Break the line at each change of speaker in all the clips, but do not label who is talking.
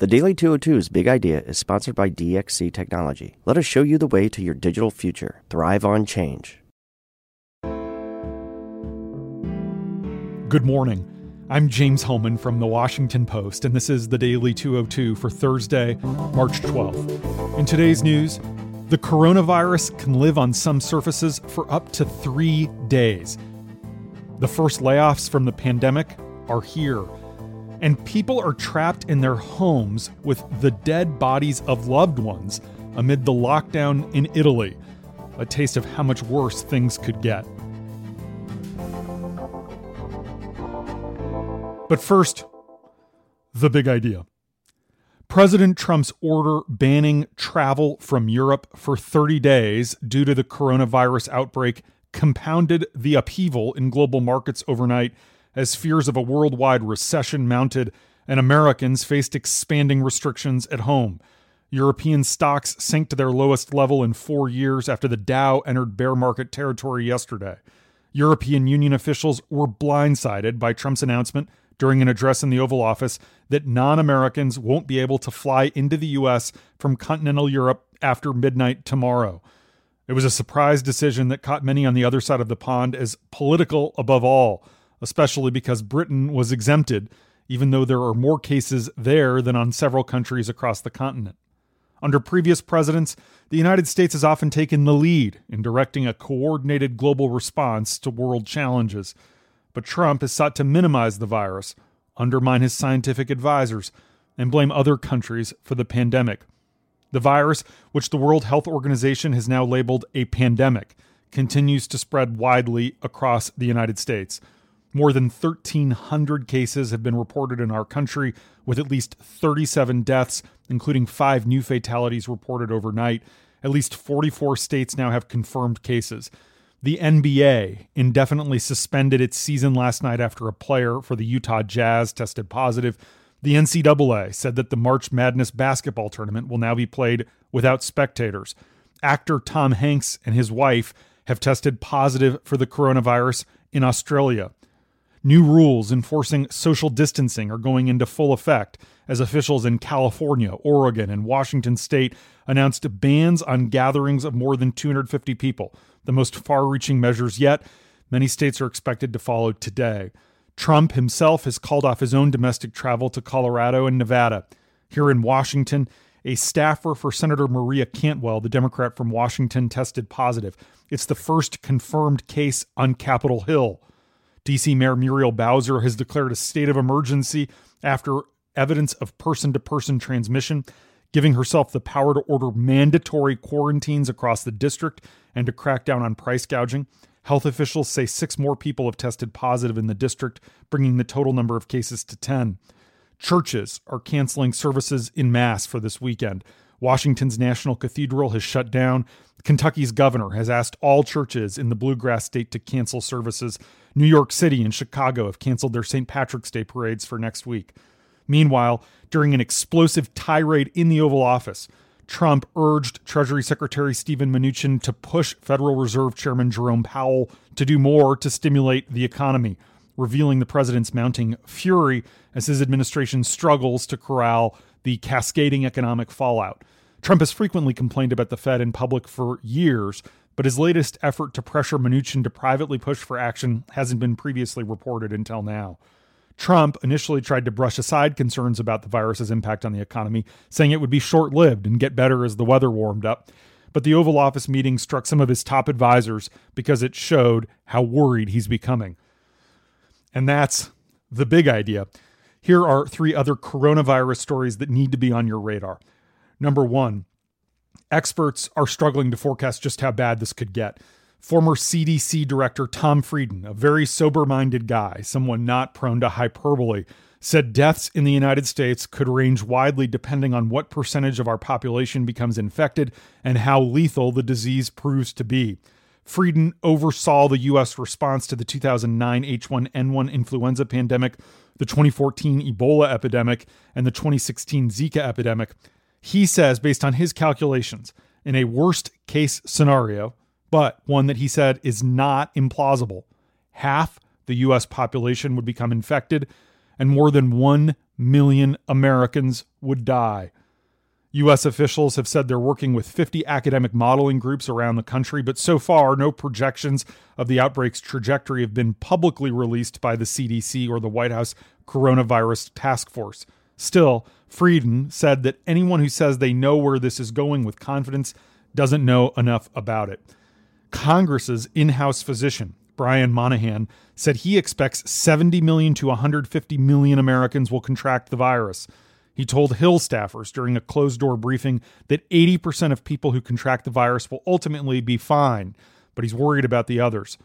The Daily 202's Big Idea is sponsored by DXC Technology. Let us show you the way to your digital future. Thrive on change.
Good morning. I'm James Hohmann from The Washington Post, and this is the Daily 202 for Thursday, March 12th. In today's news, the coronavirus can live on some surfaces for up to three days. The first layoffs from the pandemic are here and people are trapped in their homes with the dead bodies of loved ones amid the lockdown in Italy. A taste of how much worse things could get. But first, the big idea. President Trump's order banning travel from Europe for 30 days due to the coronavirus outbreak compounded the upheaval in global markets overnight as fears of a worldwide recession mounted and Americans faced expanding restrictions at home. European stocks sank to their lowest level in four years after the Dow entered bear market territory yesterday. European Union officials were blindsided by Trump's announcement during an address in the Oval Office that non Americans won't be able to fly into the U.S. from continental Europe after midnight tomorrow. It was a surprise decision that caught many on the other side of the pond as political above all especially because Britain was exempted, even though there are more cases there than on several countries across the continent. Under previous presidents, the United States has often taken the lead in directing a coordinated global response to world challenges. But Trump has sought to minimize the virus, undermine his scientific advisors, and blame other countries for the pandemic. The virus, which the World Health Organization has now labeled a pandemic, continues to spread widely across the United States. More than 1,300 cases have been reported in our country, with at least 37 deaths, including five new fatalities reported overnight. At least 44 states now have confirmed cases. The NBA indefinitely suspended its season last night after a player for the Utah Jazz tested positive. The NCAA said that the March Madness basketball tournament will now be played without spectators. Actor Tom Hanks and his wife have tested positive for the coronavirus in Australia. New rules enforcing social distancing are going into full effect as officials in California, Oregon, and Washington state announced bans on gatherings of more than 250 people, the most far reaching measures yet. Many states are expected to follow today. Trump himself has called off his own domestic travel to Colorado and Nevada. Here in Washington, a staffer for Senator Maria Cantwell, the Democrat from Washington, tested positive. It's the first confirmed case on Capitol Hill. DC Mayor Muriel Bowser has declared a state of emergency after evidence of person to person transmission, giving herself the power to order mandatory quarantines across the district and to crack down on price gouging. Health officials say six more people have tested positive in the district, bringing the total number of cases to 10. Churches are canceling services in mass for this weekend. Washington's National Cathedral has shut down. Kentucky's governor has asked all churches in the bluegrass state to cancel services. New York City and Chicago have canceled their St. Patrick's Day parades for next week. Meanwhile, during an explosive tirade in the Oval Office, Trump urged Treasury Secretary Steven Mnuchin to push Federal Reserve Chairman Jerome Powell to do more to stimulate the economy, revealing the president's mounting fury as his administration struggles to corral the cascading economic fallout. Trump has frequently complained about the Fed in public for years, but his latest effort to pressure Mnuchin to privately push for action hasn't been previously reported until now. Trump initially tried to brush aside concerns about the virus's impact on the economy, saying it would be short lived and get better as the weather warmed up. But the Oval Office meeting struck some of his top advisors because it showed how worried he's becoming. And that's the big idea. Here are three other coronavirus stories that need to be on your radar. Number one, experts are struggling to forecast just how bad this could get. Former CDC Director Tom Frieden, a very sober minded guy, someone not prone to hyperbole, said deaths in the United States could range widely depending on what percentage of our population becomes infected and how lethal the disease proves to be. Frieden oversaw the U.S. response to the 2009 H1N1 influenza pandemic, the 2014 Ebola epidemic, and the 2016 Zika epidemic. He says, based on his calculations, in a worst case scenario, but one that he said is not implausible, half the U.S. population would become infected, and more than 1 million Americans would die. U.S. officials have said they're working with 50 academic modeling groups around the country, but so far, no projections of the outbreak's trajectory have been publicly released by the CDC or the White House Coronavirus Task Force. Still, Frieden said that anyone who says they know where this is going with confidence doesn't know enough about it. Congress's in house physician, Brian Monahan, said he expects 70 million to 150 million Americans will contract the virus. He told Hill staffers during a closed door briefing that 80% of people who contract the virus will ultimately be fine, but he's worried about the others.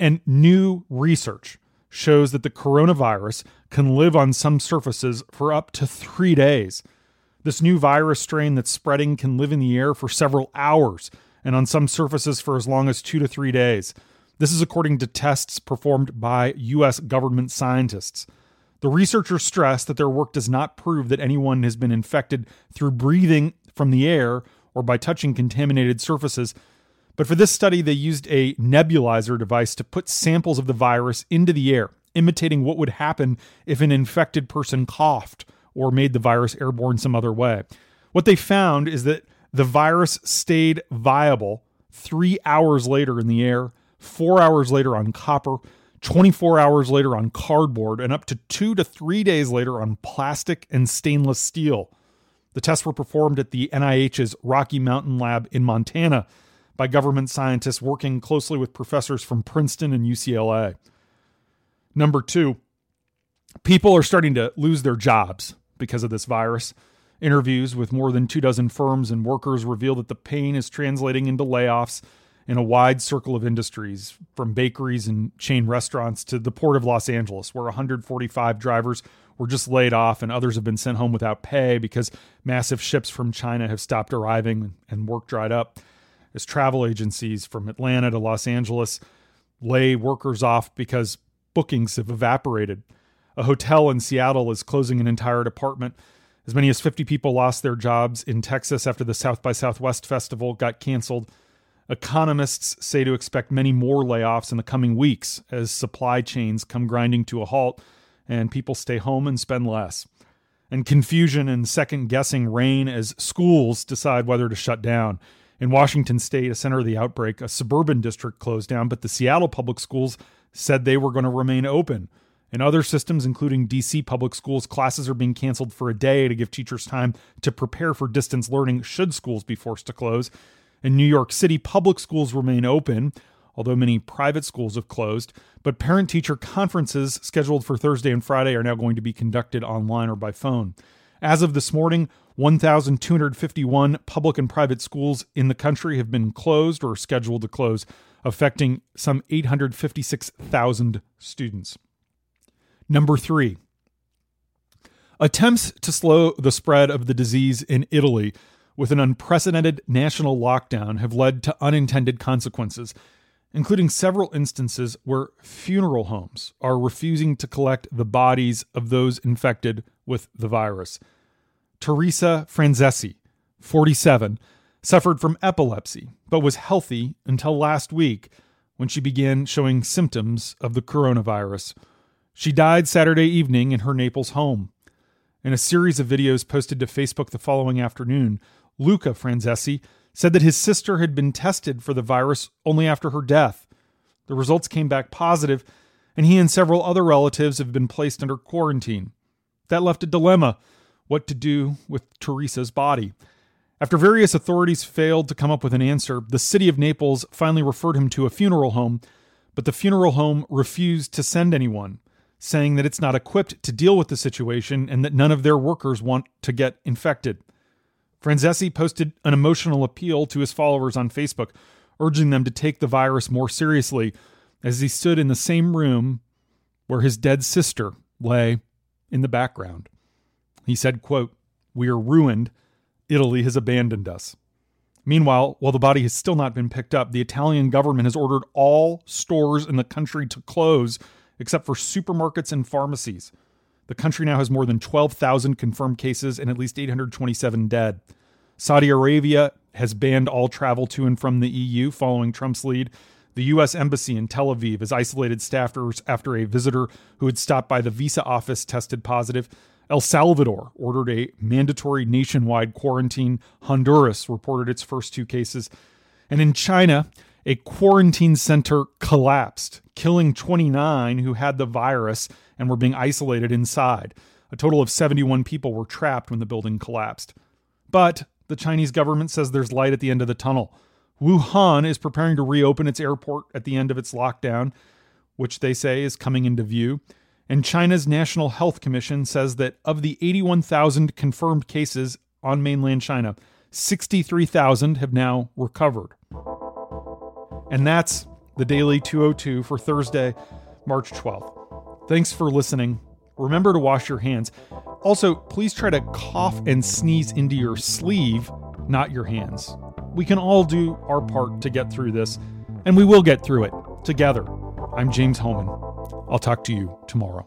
And new research shows that the coronavirus can live on some surfaces for up to three days. This new virus strain that's spreading can live in the air for several hours and on some surfaces for as long as two to three days. This is according to tests performed by U.S. government scientists. The researchers stress that their work does not prove that anyone has been infected through breathing from the air or by touching contaminated surfaces. But for this study, they used a nebulizer device to put samples of the virus into the air, imitating what would happen if an infected person coughed or made the virus airborne some other way. What they found is that the virus stayed viable three hours later in the air, four hours later on copper, 24 hours later on cardboard, and up to two to three days later on plastic and stainless steel. The tests were performed at the NIH's Rocky Mountain Lab in Montana by government scientists working closely with professors from Princeton and UCLA. Number two, people are starting to lose their jobs because of this virus. Interviews with more than two dozen firms and workers reveal that the pain is translating into layoffs in a wide circle of industries, from bakeries and chain restaurants to the Port of Los Angeles, where 145 drivers were just laid off and others have been sent home without pay because massive ships from China have stopped arriving and work dried up. As travel agencies from Atlanta to Los Angeles lay workers off because bookings have evaporated. A hotel in Seattle is closing an entire department. As many as 50 people lost their jobs in Texas after the South by Southwest festival got canceled. Economists say to expect many more layoffs in the coming weeks as supply chains come grinding to a halt and people stay home and spend less. And confusion and second guessing reign as schools decide whether to shut down. In Washington state, a center of the outbreak, a suburban district closed down, but the Seattle public schools said they were going to remain open. In other systems, including DC public schools, classes are being canceled for a day to give teachers time to prepare for distance learning should schools be forced to close. In New York City, public schools remain open, although many private schools have closed. But parent teacher conferences scheduled for Thursday and Friday are now going to be conducted online or by phone. As of this morning, 1,251 public and private schools in the country have been closed or scheduled to close, affecting some 856,000 students. Number three, attempts to slow the spread of the disease in Italy with an unprecedented national lockdown have led to unintended consequences, including several instances where funeral homes are refusing to collect the bodies of those infected with the virus. Teresa Franzese, 47, suffered from epilepsy but was healthy until last week when she began showing symptoms of the coronavirus. She died Saturday evening in her Naples home. In a series of videos posted to Facebook the following afternoon, Luca Franzese, said that his sister had been tested for the virus only after her death. The results came back positive, and he and several other relatives have been placed under quarantine. That left a dilemma what to do with Teresa's body. After various authorities failed to come up with an answer, the city of Naples finally referred him to a funeral home, but the funeral home refused to send anyone, saying that it's not equipped to deal with the situation and that none of their workers want to get infected. Franzese posted an emotional appeal to his followers on Facebook, urging them to take the virus more seriously as he stood in the same room where his dead sister lay in the background. He said, quote, We are ruined. Italy has abandoned us. Meanwhile, while the body has still not been picked up, the Italian government has ordered all stores in the country to close except for supermarkets and pharmacies. The country now has more than 12,000 confirmed cases and at least 827 dead. Saudi Arabia has banned all travel to and from the EU following Trump's lead. The U.S. Embassy in Tel Aviv has isolated staffers after a visitor who had stopped by the visa office tested positive. El Salvador ordered a mandatory nationwide quarantine. Honduras reported its first two cases. And in China, a quarantine center collapsed, killing 29 who had the virus and were being isolated inside. A total of 71 people were trapped when the building collapsed. But the Chinese government says there's light at the end of the tunnel. Wuhan is preparing to reopen its airport at the end of its lockdown, which they say is coming into view. And China's National Health Commission says that of the 81,000 confirmed cases on mainland China, 63,000 have now recovered. And that's the Daily 202 for Thursday, March 12th. Thanks for listening. Remember to wash your hands. Also, please try to cough and sneeze into your sleeve, not your hands. We can all do our part to get through this, and we will get through it together. I'm James Hohmann. I'll talk to you tomorrow.